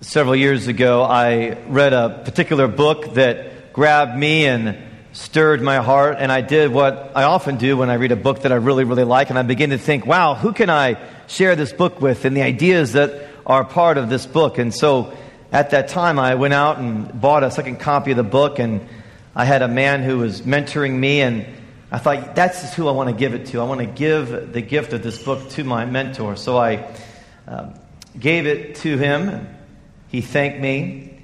several years ago, I read a particular book that grabbed me and stirred my heart. And I did what I often do when I read a book that I really, really like. And I begin to think, wow, who can I share this book with and the ideas that are part of this book? And so at that time, I went out and bought a second copy of the book. And I had a man who was mentoring me. And I thought, that's who I want to give it to. I want to give the gift of this book to my mentor. So I um, gave it to him. He thanked me.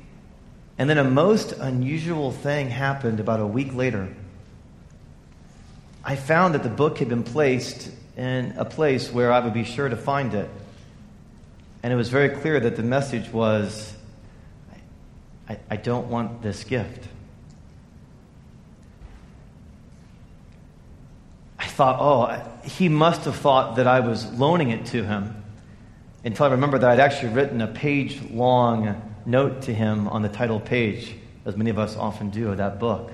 And then a most unusual thing happened about a week later. I found that the book had been placed in a place where I would be sure to find it. And it was very clear that the message was I, I don't want this gift. I thought, oh, he must have thought that I was loaning it to him until I remember that I'd actually written a page long note to him on the title page, as many of us often do of that book.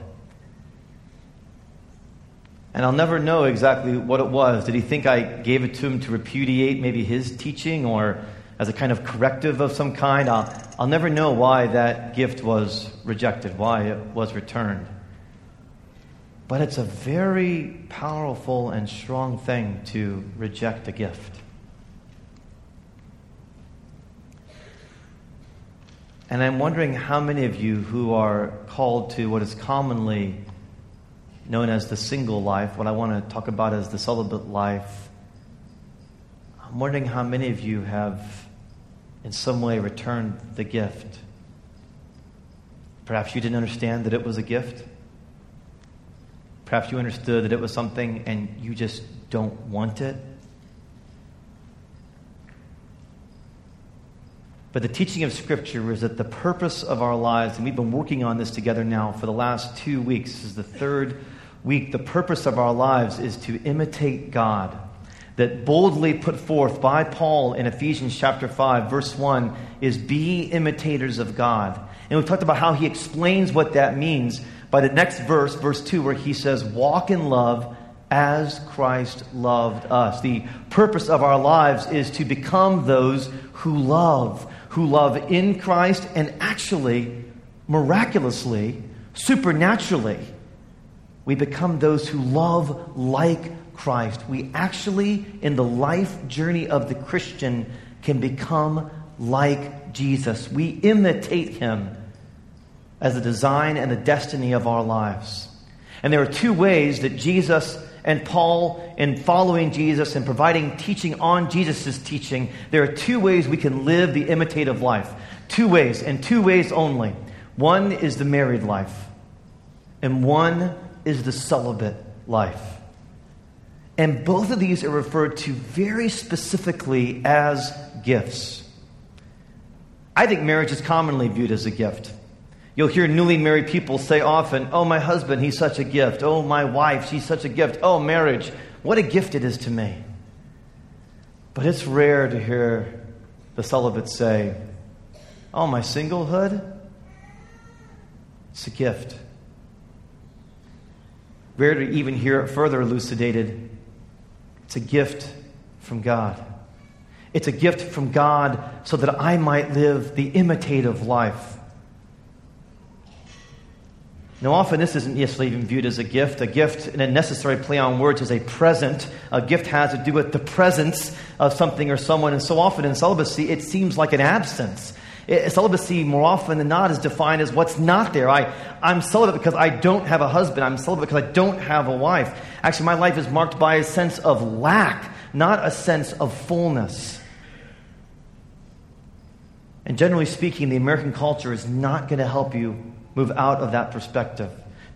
And I'll never know exactly what it was. Did he think I gave it to him to repudiate maybe his teaching or as a kind of corrective of some kind? I'll, I'll never know why that gift was rejected, why it was returned. But it's a very powerful and strong thing to reject a gift. And I'm wondering how many of you who are called to what is commonly known as the single life, what I want to talk about as the celibate life, I'm wondering how many of you have in some way returned the gift. Perhaps you didn't understand that it was a gift. Perhaps you understood that it was something and you just don't want it. But the teaching of Scripture is that the purpose of our lives, and we've been working on this together now for the last two weeks, this is the third week. The purpose of our lives is to imitate God. That boldly put forth by Paul in Ephesians chapter 5, verse 1, is be imitators of God. And we've talked about how he explains what that means by the next verse, verse 2, where he says, Walk in love as Christ loved us. The purpose of our lives is to become those who love who love in Christ and actually, miraculously, supernaturally, we become those who love like Christ. We actually, in the life journey of the Christian, can become like Jesus. We imitate him as the design and the destiny of our lives. And there are two ways that Jesus and Paul in following Jesus and providing teaching on Jesus' teaching, there are two ways we can live the imitative life. Two ways, and two ways only. One is the married life, and one is the celibate life. And both of these are referred to very specifically as gifts. I think marriage is commonly viewed as a gift. You'll hear newly married people say often, Oh, my husband, he's such a gift. Oh, my wife, she's such a gift. Oh, marriage, what a gift it is to me. But it's rare to hear the celibate say, Oh, my singlehood, it's a gift. Rare to even hear it further elucidated. It's a gift from God. It's a gift from God so that I might live the imitative life now, often this isn't necessarily even viewed as a gift. A gift, in a necessary play on words, is a present. A gift has to do with the presence of something or someone. And so often in celibacy, it seems like an absence. It, celibacy, more often than not, is defined as what's not there. I, I'm celibate because I don't have a husband. I'm celibate because I don't have a wife. Actually, my life is marked by a sense of lack, not a sense of fullness. And generally speaking, the American culture is not going to help you move out of that perspective.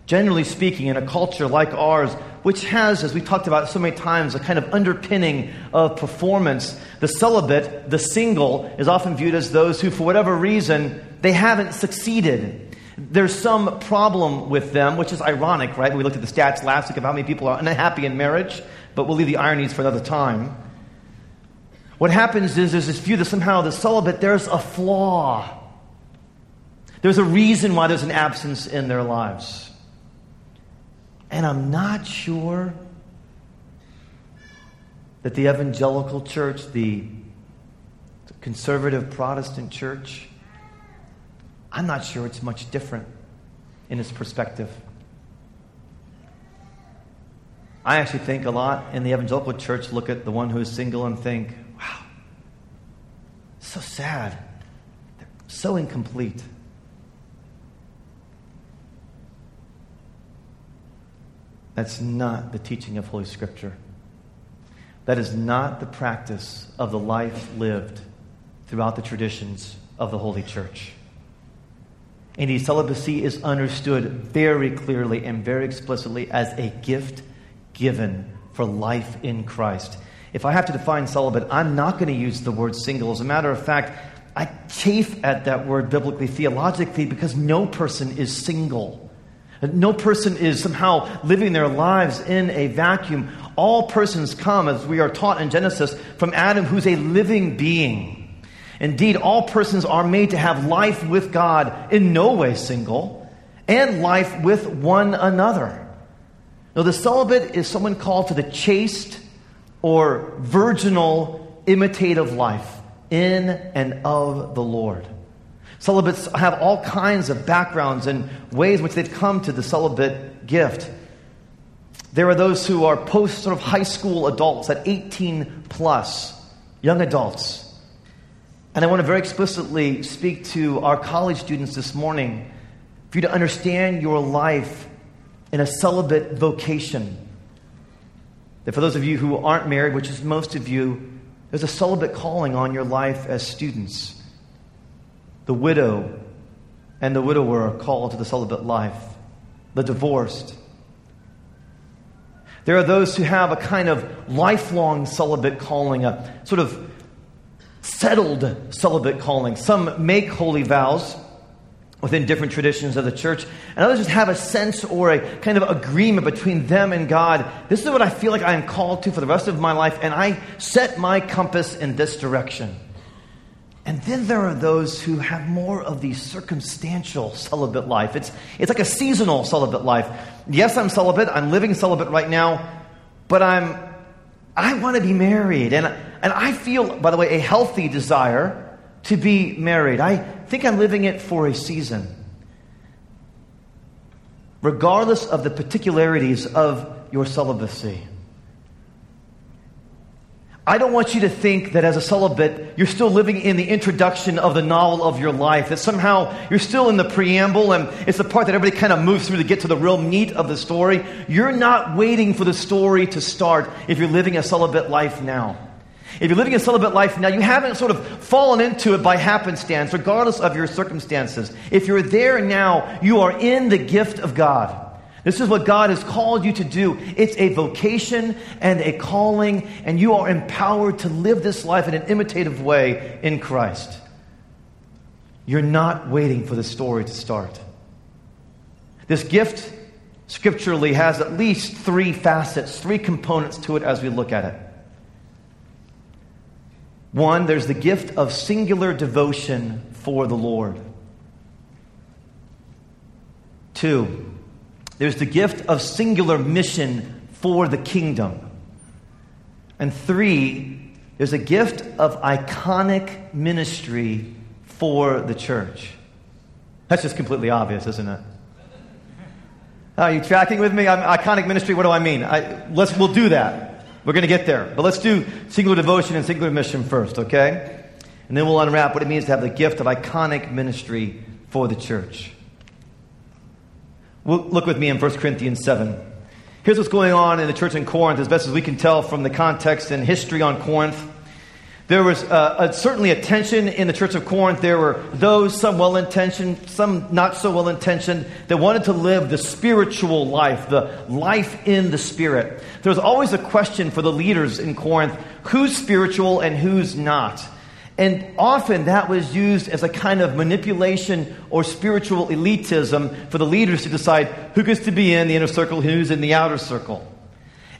Generally speaking, in a culture like ours, which has, as we talked about so many times, a kind of underpinning of performance, the celibate, the single, is often viewed as those who, for whatever reason, they haven't succeeded. There's some problem with them, which is ironic, right? We looked at the stats last week of how many people are unhappy in marriage, but we'll leave the ironies for another time. What happens is there's this view that somehow the celibate, there's a flaw there's a reason why there's an absence in their lives. And I'm not sure that the evangelical church, the conservative Protestant church, I'm not sure it's much different in its perspective. I actually think a lot in the evangelical church look at the one who is single and think, wow, so sad. They're so incomplete. That's not the teaching of Holy Scripture. That is not the practice of the life lived throughout the traditions of the Holy Church. Indeed, celibacy is understood very clearly and very explicitly as a gift given for life in Christ. If I have to define celibate, I'm not going to use the word single. As a matter of fact, I chafe at that word biblically, theologically, because no person is single. No person is somehow living their lives in a vacuum. All persons come, as we are taught in Genesis, from Adam, who's a living being. Indeed, all persons are made to have life with God, in no way single, and life with one another. Now, the celibate is someone called to the chaste or virginal imitative life in and of the Lord. Celibates have all kinds of backgrounds and ways in which they've come to the celibate gift. There are those who are post sort of high school adults at 18 plus, young adults. And I want to very explicitly speak to our college students this morning for you to understand your life in a celibate vocation. That for those of you who aren't married, which is most of you, there's a celibate calling on your life as students. The widow and the widower are called to the celibate life, the divorced. There are those who have a kind of lifelong celibate calling, a sort of settled celibate calling. Some make holy vows within different traditions of the church. And others just have a sense or a kind of agreement between them and God. This is what I feel like I am called to for the rest of my life, and I set my compass in this direction. And then there are those who have more of the circumstantial celibate life. It's, it's like a seasonal celibate life. Yes, I'm celibate. I'm living celibate right now, but I'm, I want to be married. And, and I feel, by the way, a healthy desire to be married. I think I'm living it for a season. Regardless of the particularities of your celibacy. I don't want you to think that as a celibate, you're still living in the introduction of the novel of your life, that somehow you're still in the preamble and it's the part that everybody kind of moves through to get to the real meat of the story. You're not waiting for the story to start if you're living a celibate life now. If you're living a celibate life now, you haven't sort of fallen into it by happenstance, regardless of your circumstances. If you're there now, you are in the gift of God. This is what God has called you to do. It's a vocation and a calling, and you are empowered to live this life in an imitative way in Christ. You're not waiting for the story to start. This gift, scripturally, has at least three facets, three components to it as we look at it. One, there's the gift of singular devotion for the Lord. Two, there's the gift of singular mission for the kingdom. And three, there's a gift of iconic ministry for the church. That's just completely obvious, isn't it? Are you tracking with me? I'm, iconic ministry, what do I mean? I, let's, we'll do that. We're going to get there. But let's do singular devotion and singular mission first, okay? And then we'll unwrap what it means to have the gift of iconic ministry for the church. Look with me in 1 Corinthians 7. Here's what's going on in the church in Corinth, as best as we can tell from the context and history on Corinth. There was uh, a, certainly a tension in the church of Corinth. There were those, some well intentioned, some not so well intentioned, that wanted to live the spiritual life, the life in the spirit. There was always a question for the leaders in Corinth who's spiritual and who's not. And often that was used as a kind of manipulation or spiritual elitism for the leaders to decide who gets to be in the inner circle, who's in the outer circle.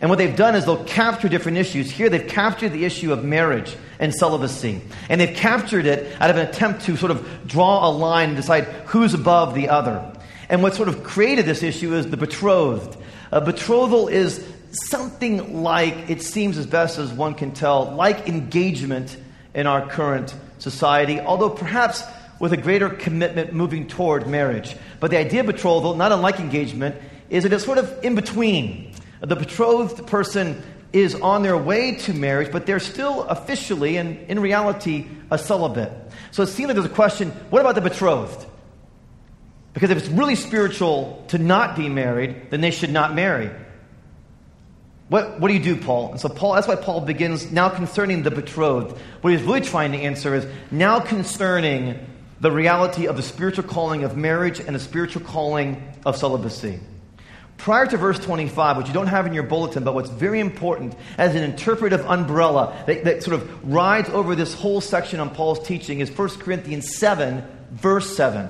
And what they've done is they'll capture different issues. Here they've captured the issue of marriage and celibacy. And they've captured it out of an attempt to sort of draw a line and decide who's above the other. And what sort of created this issue is the betrothed. A betrothal is something like, it seems as best as one can tell, like engagement in our current society, although perhaps with a greater commitment moving toward marriage. But the idea of betrothal, not unlike engagement, is that it's sort of in between. The betrothed person is on their way to marriage, but they're still officially and in reality a celibate. So it seems like there's a question what about the betrothed? Because if it's really spiritual to not be married, then they should not marry. What, what do you do, Paul? And so Paul, that's why Paul begins now concerning the betrothed. What he's really trying to answer is now concerning the reality of the spiritual calling of marriage and the spiritual calling of celibacy. Prior to verse 25, which you don't have in your bulletin, but what's very important as an interpretive umbrella that, that sort of rides over this whole section on Paul's teaching is 1 Corinthians 7, verse 7.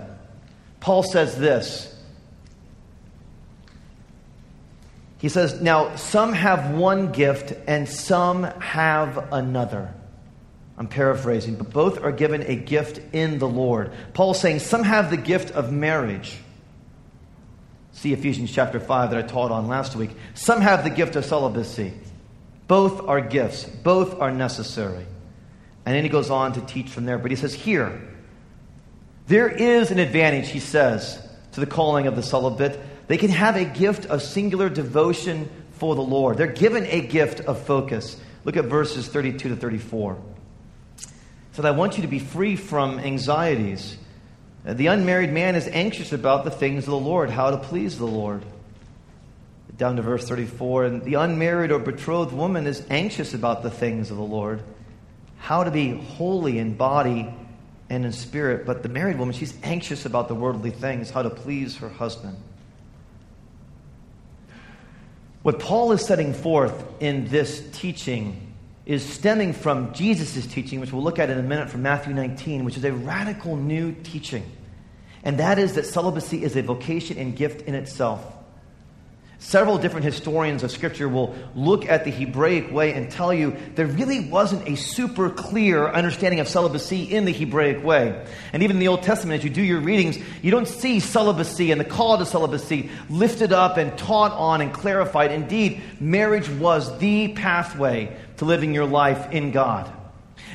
Paul says this. He says, Now some have one gift and some have another. I'm paraphrasing, but both are given a gift in the Lord. Paul's saying some have the gift of marriage. See Ephesians chapter 5 that I taught on last week. Some have the gift of celibacy. Both are gifts, both are necessary. And then he goes on to teach from there. But he says, Here, there is an advantage, he says, to the calling of the celibate. They can have a gift of singular devotion for the Lord. They're given a gift of focus. Look at verses 32 to 34. So I want you to be free from anxieties uh, the unmarried man is anxious about the things of the Lord, how to please the Lord. Down to verse 34. And the unmarried or betrothed woman is anxious about the things of the Lord, how to be holy in body and in spirit. But the married woman, she's anxious about the worldly things, how to please her husband. What Paul is setting forth in this teaching is stemming from Jesus' teaching, which we'll look at in a minute from Matthew 19, which is a radical new teaching and that is that celibacy is a vocation and gift in itself. Several different historians of Scripture will look at the Hebraic way and tell you there really wasn't a super clear understanding of celibacy in the Hebraic way. And even in the Old Testament, as you do your readings, you don't see celibacy and the call to celibacy lifted up and taught on and clarified. Indeed, marriage was the pathway to living your life in God.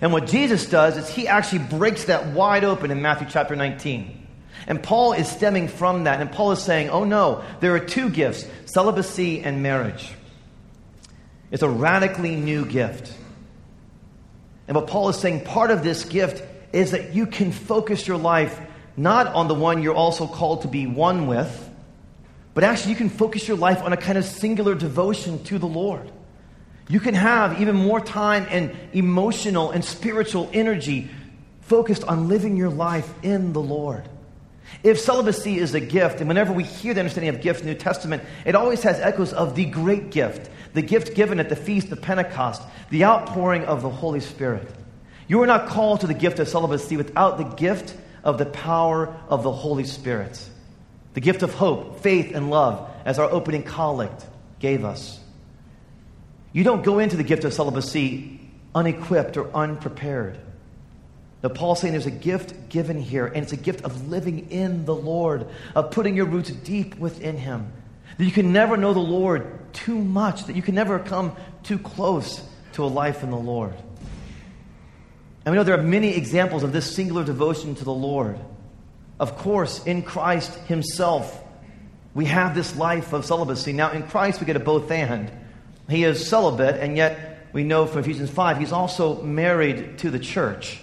And what Jesus does is he actually breaks that wide open in Matthew chapter 19. And Paul is stemming from that. And Paul is saying, oh no, there are two gifts celibacy and marriage. It's a radically new gift. And what Paul is saying, part of this gift is that you can focus your life not on the one you're also called to be one with, but actually you can focus your life on a kind of singular devotion to the Lord. You can have even more time and emotional and spiritual energy focused on living your life in the Lord. If celibacy is a gift, and whenever we hear the understanding of gift in the New Testament, it always has echoes of the great gift, the gift given at the feast of Pentecost, the outpouring of the Holy Spirit. You are not called to the gift of celibacy without the gift of the power of the Holy Spirit, the gift of hope, faith, and love, as our opening collect gave us. You don't go into the gift of celibacy unequipped or unprepared. Now, Paul's saying there's a gift given here, and it's a gift of living in the Lord, of putting your roots deep within Him. That you can never know the Lord too much, that you can never come too close to a life in the Lord. And we know there are many examples of this singular devotion to the Lord. Of course, in Christ Himself, we have this life of celibacy. Now, in Christ, we get a both and. He is celibate, and yet we know from Ephesians 5, He's also married to the church.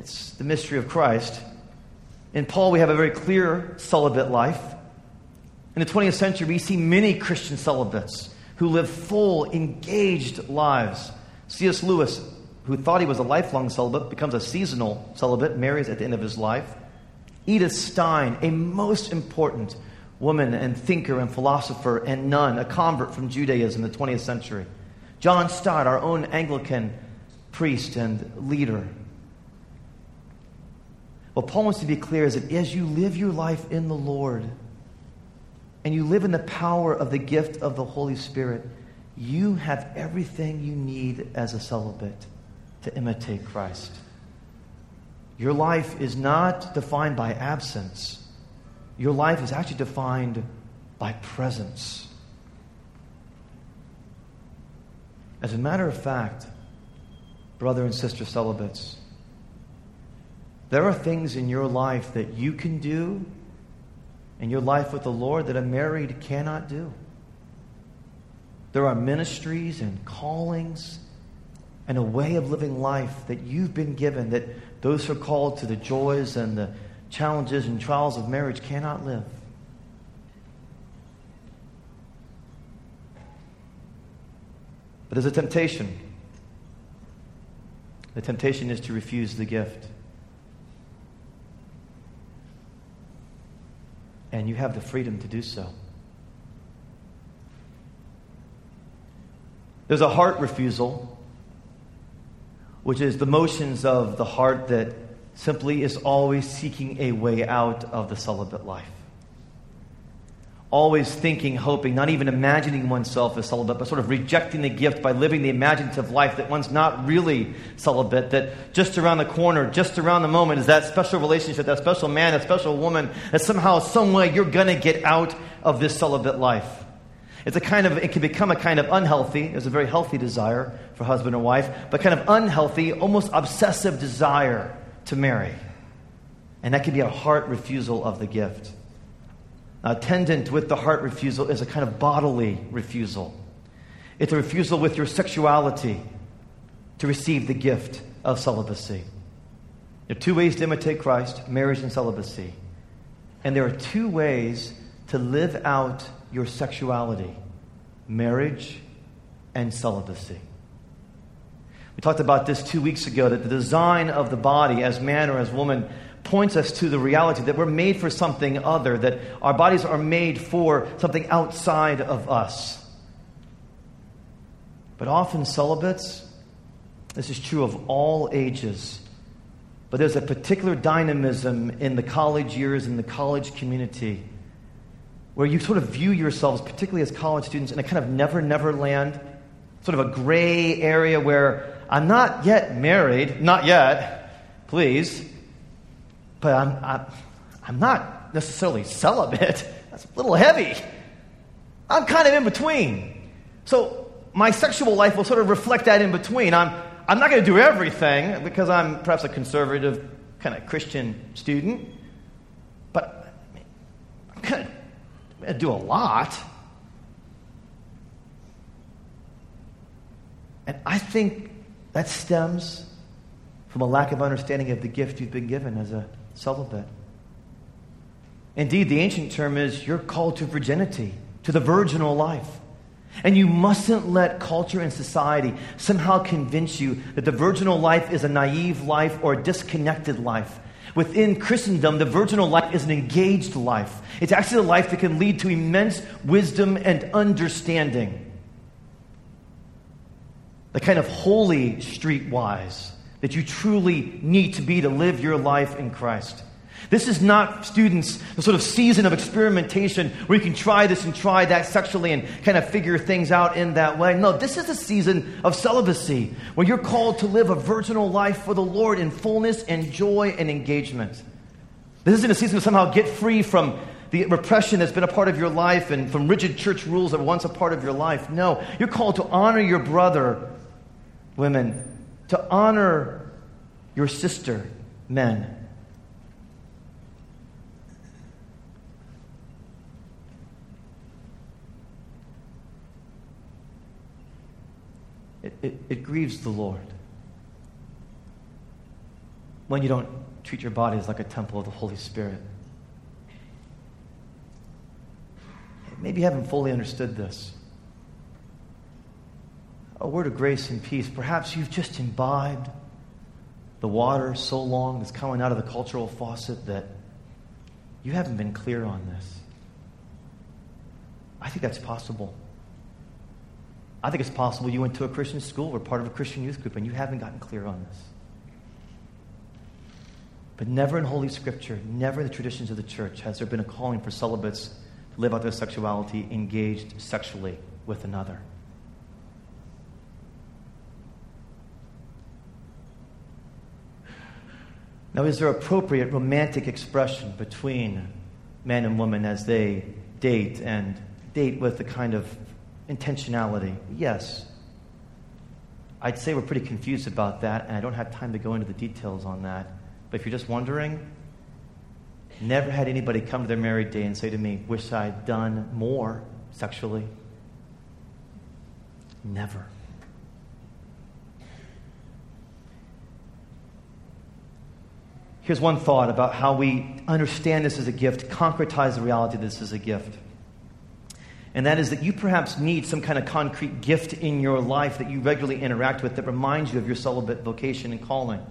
It's the mystery of Christ. In Paul, we have a very clear celibate life. In the 20th century, we see many Christian celibates who live full, engaged lives. C.S. Lewis, who thought he was a lifelong celibate, becomes a seasonal celibate, marries at the end of his life. Edith Stein, a most important woman and thinker and philosopher and nun, a convert from Judaism in the 20th century. John Stott, our own Anglican priest and leader. What Paul wants to be clear is that as you live your life in the Lord and you live in the power of the gift of the Holy Spirit, you have everything you need as a celibate to imitate Christ. Your life is not defined by absence, your life is actually defined by presence. As a matter of fact, brother and sister celibates, There are things in your life that you can do in your life with the Lord that a married cannot do. There are ministries and callings and a way of living life that you've been given that those who are called to the joys and the challenges and trials of marriage cannot live. But there's a temptation. The temptation is to refuse the gift. And you have the freedom to do so. There's a heart refusal, which is the motions of the heart that simply is always seeking a way out of the celibate life always thinking, hoping, not even imagining oneself as celibate, but sort of rejecting the gift by living the imaginative life that one's not really celibate, that just around the corner, just around the moment is that special relationship, that special man, that special woman, that somehow, some way you're going to get out of this celibate life. It's a kind of, it can become a kind of unhealthy, there's a very healthy desire for husband or wife, but kind of unhealthy, almost obsessive desire to marry. And that can be a heart refusal of the gift. Attendant with the heart refusal is a kind of bodily refusal. It's a refusal with your sexuality to receive the gift of celibacy. There are two ways to imitate Christ marriage and celibacy. And there are two ways to live out your sexuality marriage and celibacy. We talked about this two weeks ago that the design of the body as man or as woman points us to the reality that we're made for something other, that our bodies are made for something outside of us. But often, celibates, this is true of all ages, but there's a particular dynamism in the college years, in the college community, where you sort of view yourselves, particularly as college students, in a kind of never, never land, sort of a gray area where I'm not yet married, not yet, please, but I'm, I'm, I'm not necessarily celibate. That's a little heavy. I'm kind of in between. So my sexual life will sort of reflect that in between. I'm, I'm not going to do everything because I'm perhaps a conservative kind of Christian student, but I'm going to do a lot. And I think that stems from a lack of understanding of the gift you've been given as a celibate. Indeed, the ancient term is you're called to virginity, to the virginal life. And you mustn't let culture and society somehow convince you that the virginal life is a naive life or a disconnected life. Within Christendom, the virginal life is an engaged life. It's actually a life that can lead to immense wisdom and understanding. The kind of holy streetwise that you truly need to be to live your life in Christ. This is not, students, the sort of season of experimentation where you can try this and try that sexually and kind of figure things out in that way. No, this is a season of celibacy where you're called to live a virginal life for the Lord in fullness and joy and engagement. This isn't a season to somehow get free from the repression that's been a part of your life and from rigid church rules that were once a part of your life. No, you're called to honor your brother, women, to honor your sister, men. It, it, it, grieves the Lord when you don't treat your bodies like a temple of the Holy Spirit. Maybe you haven't fully understood this a word of grace and peace. Perhaps you've just imbibed the water so long that's coming out of the cultural faucet that you haven't been clear on this. I think that's possible. I think it's possible you went to a Christian school or part of a Christian youth group and you haven't gotten clear on this. But never in Holy Scripture, never in the traditions of the church has there been a calling for celibates to live out their sexuality engaged sexually with another. Now, is there appropriate romantic expression between man and woman as they date and date with a kind of intentionality? Yes. I'd say we're pretty confused about that, and I don't have time to go into the details on that. But if you're just wondering, never had anybody come to their married day and say to me, Wish I'd done more sexually. Never. Here's one thought about how we understand this as a gift, concretize the reality this as a gift. And that is that you perhaps need some kind of concrete gift in your life that you regularly interact with that reminds you of your celibate vocation and calling.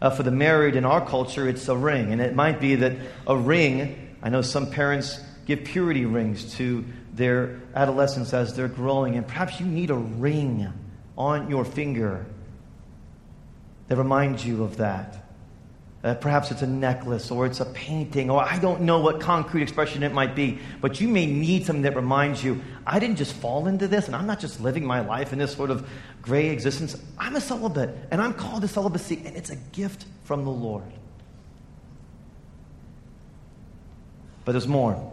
Uh, for the married in our culture, it's a ring. And it might be that a ring, I know some parents give purity rings to their adolescents as they're growing. And perhaps you need a ring on your finger that reminds you of that. Uh, perhaps it's a necklace or it's a painting or I don't know what concrete expression it might be, but you may need something that reminds you, I didn't just fall into this and I'm not just living my life in this sort of gray existence. I'm a celibate and I'm called to celibacy and it's a gift from the Lord. But there's more.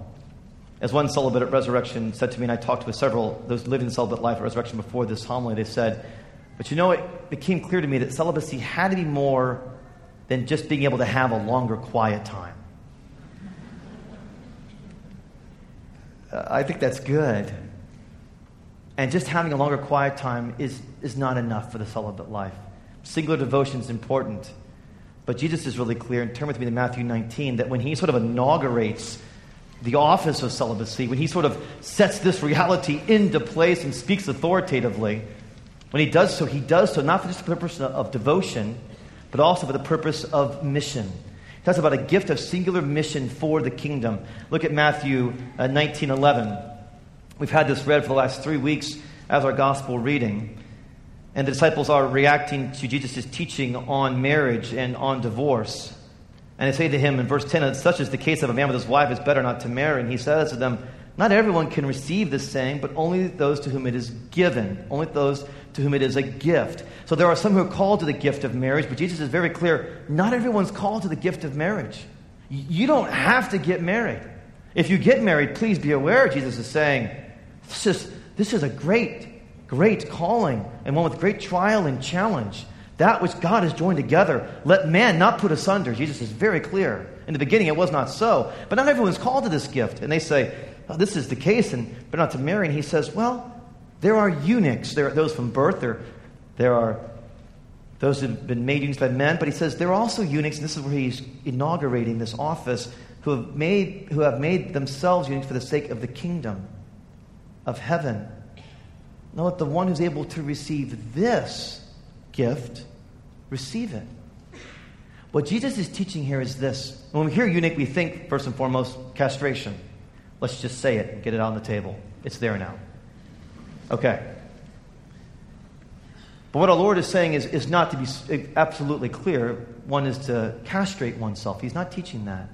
As one celibate at Resurrection said to me, and I talked with several those living celibate life at Resurrection before this homily, they said, But you know, it became clear to me that celibacy had to be more than just being able to have a longer quiet time. Uh, I think that's good. And just having a longer quiet time is, is not enough for the celibate life. Singular devotion is important. But Jesus is really clear, and turn with me to Matthew 19, that when he sort of inaugurates the office of celibacy, when he sort of sets this reality into place and speaks authoritatively, when he does so, he does so not for just the purpose of devotion, but also for the purpose of mission. He talks about a gift of singular mission for the kingdom. Look at Matthew uh, 19 11. We've had this read for the last three weeks as our gospel reading. And the disciples are reacting to Jesus' teaching on marriage and on divorce. And they say to him in verse 10, Such is the case of a man with his wife, it's better not to marry. And he says to them, Not everyone can receive this saying, but only those to whom it is given, only those to whom it is a gift. So there are some who are called to the gift of marriage, but Jesus is very clear not everyone's called to the gift of marriage. You don't have to get married. If you get married, please be aware, Jesus is saying, this is, this is a great, great calling and one with great trial and challenge. That which God has joined together, let man not put asunder. Jesus is very clear. In the beginning, it was not so. But not everyone's called to this gift. And they say, oh, this is the case, and but not to marry. And he says, well, there are eunuchs. There are those from birth. There, there are those who have been made eunuchs by men. But he says there are also eunuchs, and this is where he's inaugurating this office, who have made, who have made themselves eunuchs for the sake of the kingdom of heaven. Now let the one who's able to receive this gift receive it. What Jesus is teaching here is this. When we hear eunuch, we think, first and foremost, castration. Let's just say it and get it on the table. It's there now. Okay. But what our Lord is saying is, is not to be absolutely clear. One is to castrate oneself. He's not teaching that.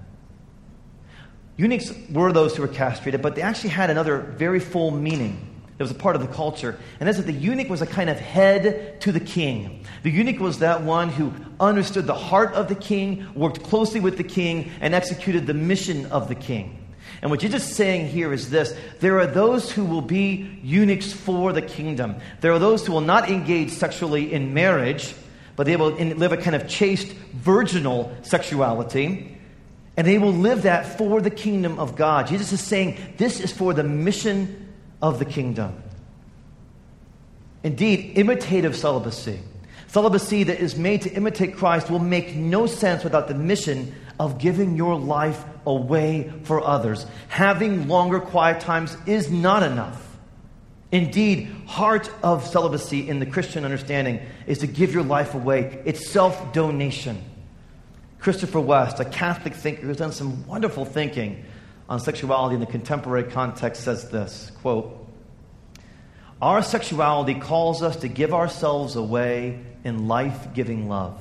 Eunuchs were those who were castrated, but they actually had another very full meaning. It was a part of the culture. And that's that the eunuch was a kind of head to the king. The eunuch was that one who understood the heart of the king, worked closely with the king, and executed the mission of the king. And what Jesus is saying here is this there are those who will be eunuchs for the kingdom. There are those who will not engage sexually in marriage, but they will live a kind of chaste, virginal sexuality. And they will live that for the kingdom of God. Jesus is saying this is for the mission of the kingdom. Indeed, imitative celibacy, celibacy that is made to imitate Christ, will make no sense without the mission of giving your life away for others. Having longer quiet times is not enough. Indeed, heart of celibacy in the Christian understanding is to give your life away. It's self donation. Christopher West, a Catholic thinker who's done some wonderful thinking on sexuality in the contemporary context, says this quote, Our sexuality calls us to give ourselves away in life giving love.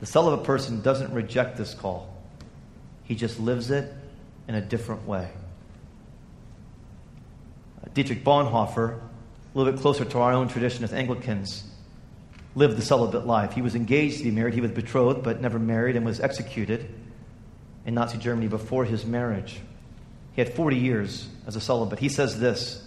The celibate person doesn't reject this call, he just lives it in a different way. Uh, Dietrich Bonhoeffer, a little bit closer to our own tradition as Anglicans, lived the celibate life. He was engaged to be married, he was betrothed, but never married, and was executed in Nazi Germany before his marriage. He had 40 years as a celibate. He says this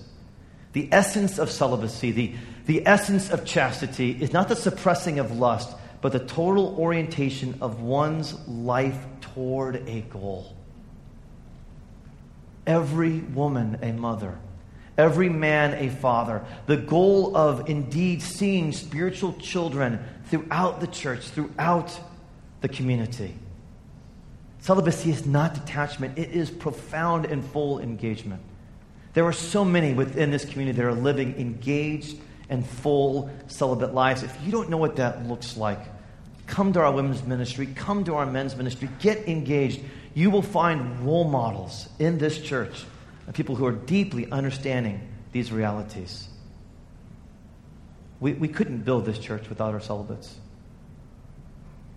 The essence of celibacy, the, the essence of chastity, is not the suppressing of lust, but the total orientation of one's life toward a goal. Every woman a mother, every man a father. The goal of indeed seeing spiritual children throughout the church, throughout the community. Celibacy is not detachment, it is profound and full engagement. There are so many within this community that are living engaged and full celibate lives. If you don't know what that looks like, come to our women's ministry, come to our men's ministry, get engaged. You will find role models in this church of people who are deeply understanding these realities. We, we couldn't build this church without our celibates.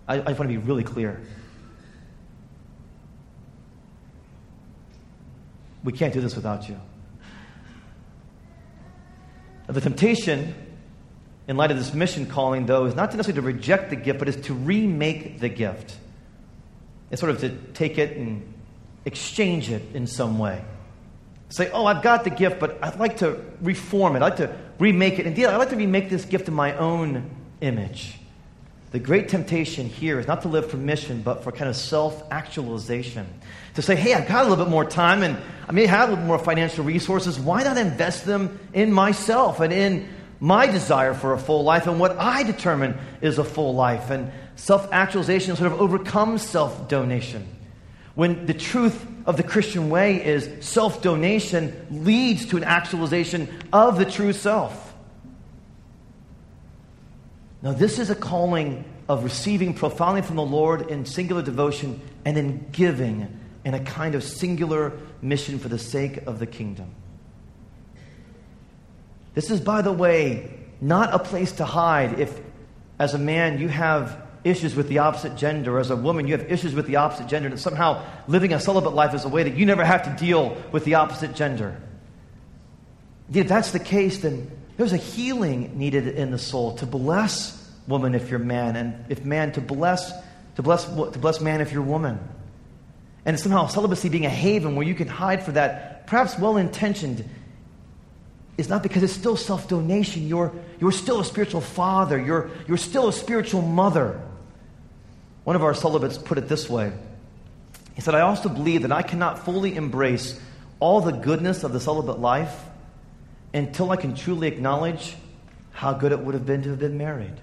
I, I want to be really clear. We can't do this without you. The temptation, in light of this mission calling, though, is not necessarily to reject the gift, but is to remake the gift. It's sort of to take it and exchange it in some way. Say, oh, I've got the gift, but I'd like to reform it. I'd like to remake it. Indeed, I'd like to remake this gift in my own image. The great temptation here is not to live for mission, but for kind of self actualization. To say, hey, I've got a little bit more time and I may have a little more financial resources. Why not invest them in myself and in my desire for a full life and what I determine is a full life? And self actualization sort of overcomes self donation. When the truth of the Christian way is self donation leads to an actualization of the true self. Now, this is a calling of receiving profoundly from the Lord in singular devotion and in giving in a kind of singular mission for the sake of the kingdom. This is, by the way, not a place to hide if, as a man, you have issues with the opposite gender, as a woman, you have issues with the opposite gender, and somehow living a celibate life is a way that you never have to deal with the opposite gender. If that's the case, then there's a healing needed in the soul to bless woman if you're man, and if man to bless to bless to bless man if you're woman. And somehow celibacy being a haven where you can hide for that, perhaps well intentioned, is not because it's still self donation. You're, you're still a spiritual father, you're, you're still a spiritual mother. One of our celibates put it this way He said, I also believe that I cannot fully embrace all the goodness of the celibate life until I can truly acknowledge how good it would have been to have been married.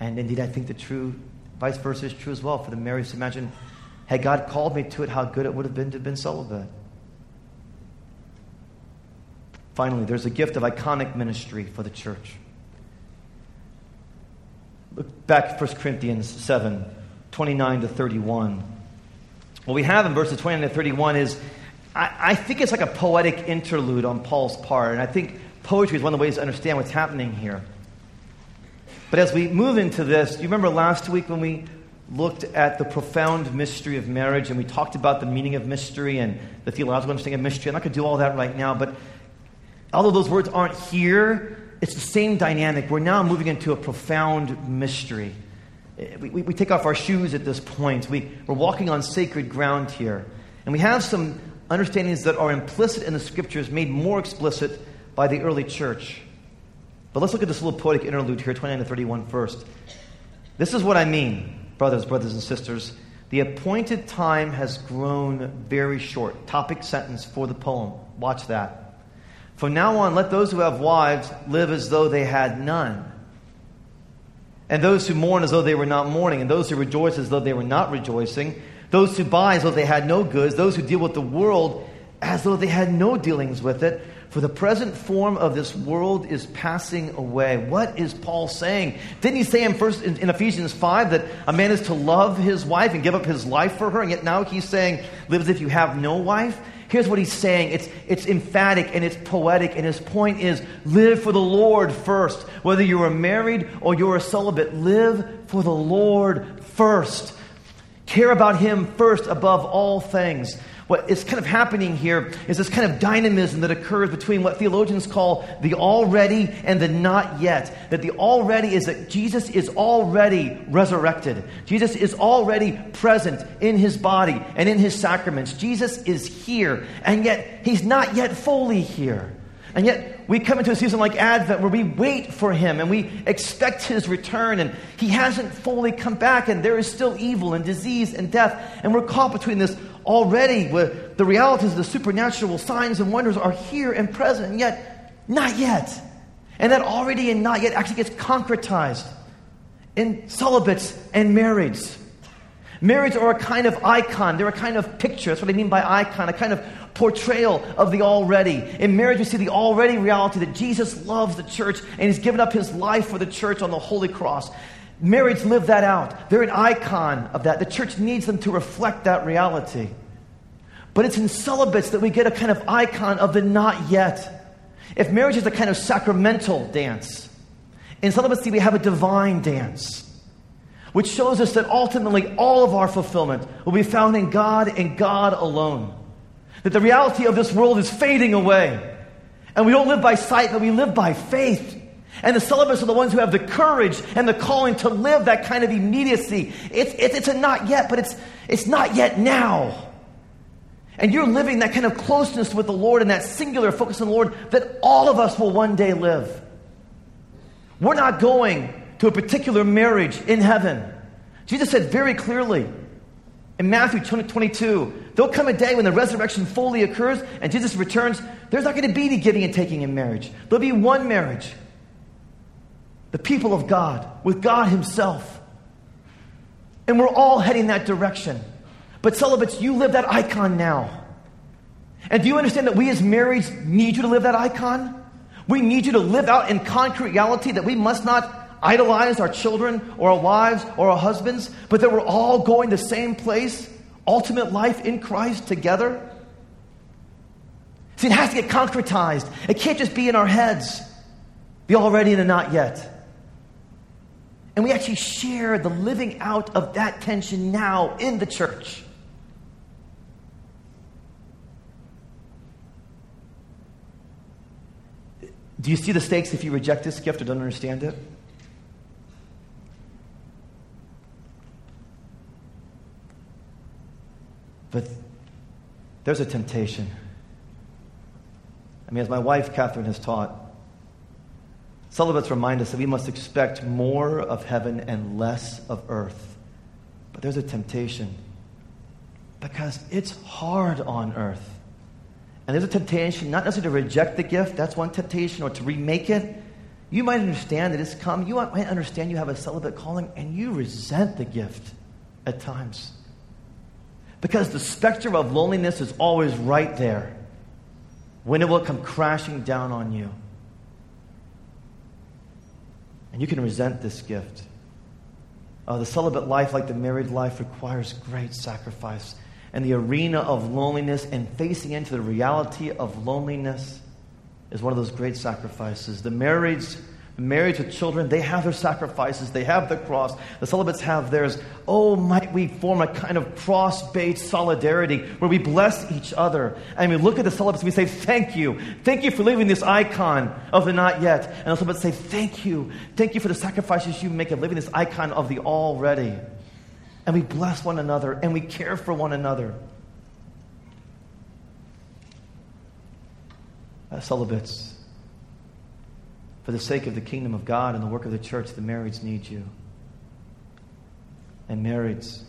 And indeed, I think the true vice versa is true as well for the married. So imagine, had God called me to it, how good it would have been to have been celibate. Finally, there's a gift of iconic ministry for the church. Look back at 1 Corinthians 7 29 to 31. What we have in verses 29 to 31 is I, I, think it's like a poetic interlude on Paul's part. And I think poetry is one of the ways to understand what's happening here. But as we move into this, you remember last week when we looked at the profound mystery of marriage and we talked about the meaning of mystery and the theological understanding of mystery? I'm not going to do all that right now, but although those words aren't here, it's the same dynamic. We're now moving into a profound mystery. We, we, we take off our shoes at this point. We, we're walking on sacred ground here. And we have some understandings that are implicit in the scriptures, made more explicit by the early church. But let's look at this little poetic interlude here, 29 to 31 first. This is what I mean, brothers, brothers, and sisters. The appointed time has grown very short. Topic sentence for the poem. Watch that. From now on, let those who have wives live as though they had none. And those who mourn as though they were not mourning, and those who rejoice as though they were not rejoicing, those who buy as though they had no goods, those who deal with the world as though they had no dealings with it. For the present form of this world is passing away. What is Paul saying? Didn't he say in, first, in, in, Ephesians 5 that a man is to love his wife and give up his life for her? And yet now he's saying, live as if you have no wife? Here's what he's saying it's, it's emphatic and it's poetic, and his point is live for the Lord first. Whether you are married or you're a celibate, live for the Lord first. Care about him first above all things what is kind of happening here is this kind of dynamism that occurs between what theologians call the already and the not yet. That the already is that Jesus is already resurrected. Jesus is already present in his body and in his sacraments. Jesus is here, and yet he's not yet fully here. And yet, we come into a season like Advent where we wait for him and we expect his return, and he hasn't fully come back, and there is still evil and disease and death. And we're caught between this already, where the realities of the supernatural signs and wonders are here and present, and yet, not yet. And that already and not yet actually gets concretized in celibates and marrieds. Marriages are a kind of icon. They're a kind of picture. That's what I mean by icon, a kind of portrayal of the already. In marriage, we see the already reality that Jesus loves the church and he's given up his life for the church on the holy cross. Marrieds live that out. They're an icon of that. The church needs them to reflect that reality. But it's in celibates that we get a kind of icon of the not yet. If marriage is a kind of sacramental dance, in celibacy we have a divine dance which shows us that ultimately all of our fulfillment will be found in God and God alone. That the reality of this world is fading away. And we don't live by sight, but we live by faith. And the celibates are the ones who have the courage and the calling to live that kind of immediacy. It's, it's, it's a not yet, but it's, it's not yet now. And you're living that kind of closeness with the Lord and that singular focus on the Lord that all of us will one day live. We're not going to a particular marriage in heaven. Jesus said very clearly in Matthew 22, there'll come a day when the resurrection fully occurs and Jesus returns. There's not going to be any giving and taking in marriage. There'll be one marriage. The people of God with God Himself. And we're all heading that direction. But celibates, you live that icon now. And do you understand that we as marrieds need you to live that icon? We need you to live out in concrete reality that we must not idolize our children or our wives or our husbands, but that we're all going the same place, ultimate life in Christ together? See, it has to get concretized. It can't just be in our heads, the already and the not yet. And we actually share the living out of that tension now in the church. Do you see the stakes if you reject this gift or don't understand it? But there's a temptation. I mean, as my wife, Catherine, has taught, celibates remind us that we must expect more of heaven and less of earth. But there's a temptation because it's hard on earth. And there's a temptation not necessarily to reject the gift, that's one temptation, or to remake it. You might understand that it's come. You might understand you have a celibate calling, and you resent the gift at times. Because the specter of loneliness is always right there when it will come crashing down on you. And you can resent this gift. Uh, the celibate life, like the married life, requires great sacrifice. And the arena of loneliness and facing into the reality of loneliness is one of those great sacrifices. The marrieds married with children, they have their sacrifices, they have the cross. The celibates have theirs. Oh, might we form a kind of cross based solidarity where we bless each other and we look at the celibates and we say, Thank you. Thank you for leaving this icon of the not yet. And the celibates say, Thank you. Thank you for the sacrifices you make of living this icon of the already. And we bless one another and we care for one another. Uh, celibates for the sake of the kingdom of God and the work of the church, the marrieds need you. And marrieds,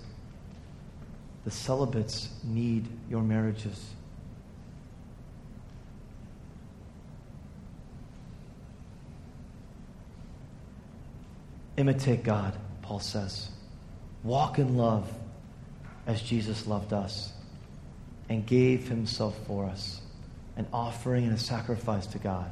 the celibates need your marriages. Imitate God, Paul says. Walk in love as Jesus loved us and gave himself for us, an offering and a sacrifice to God.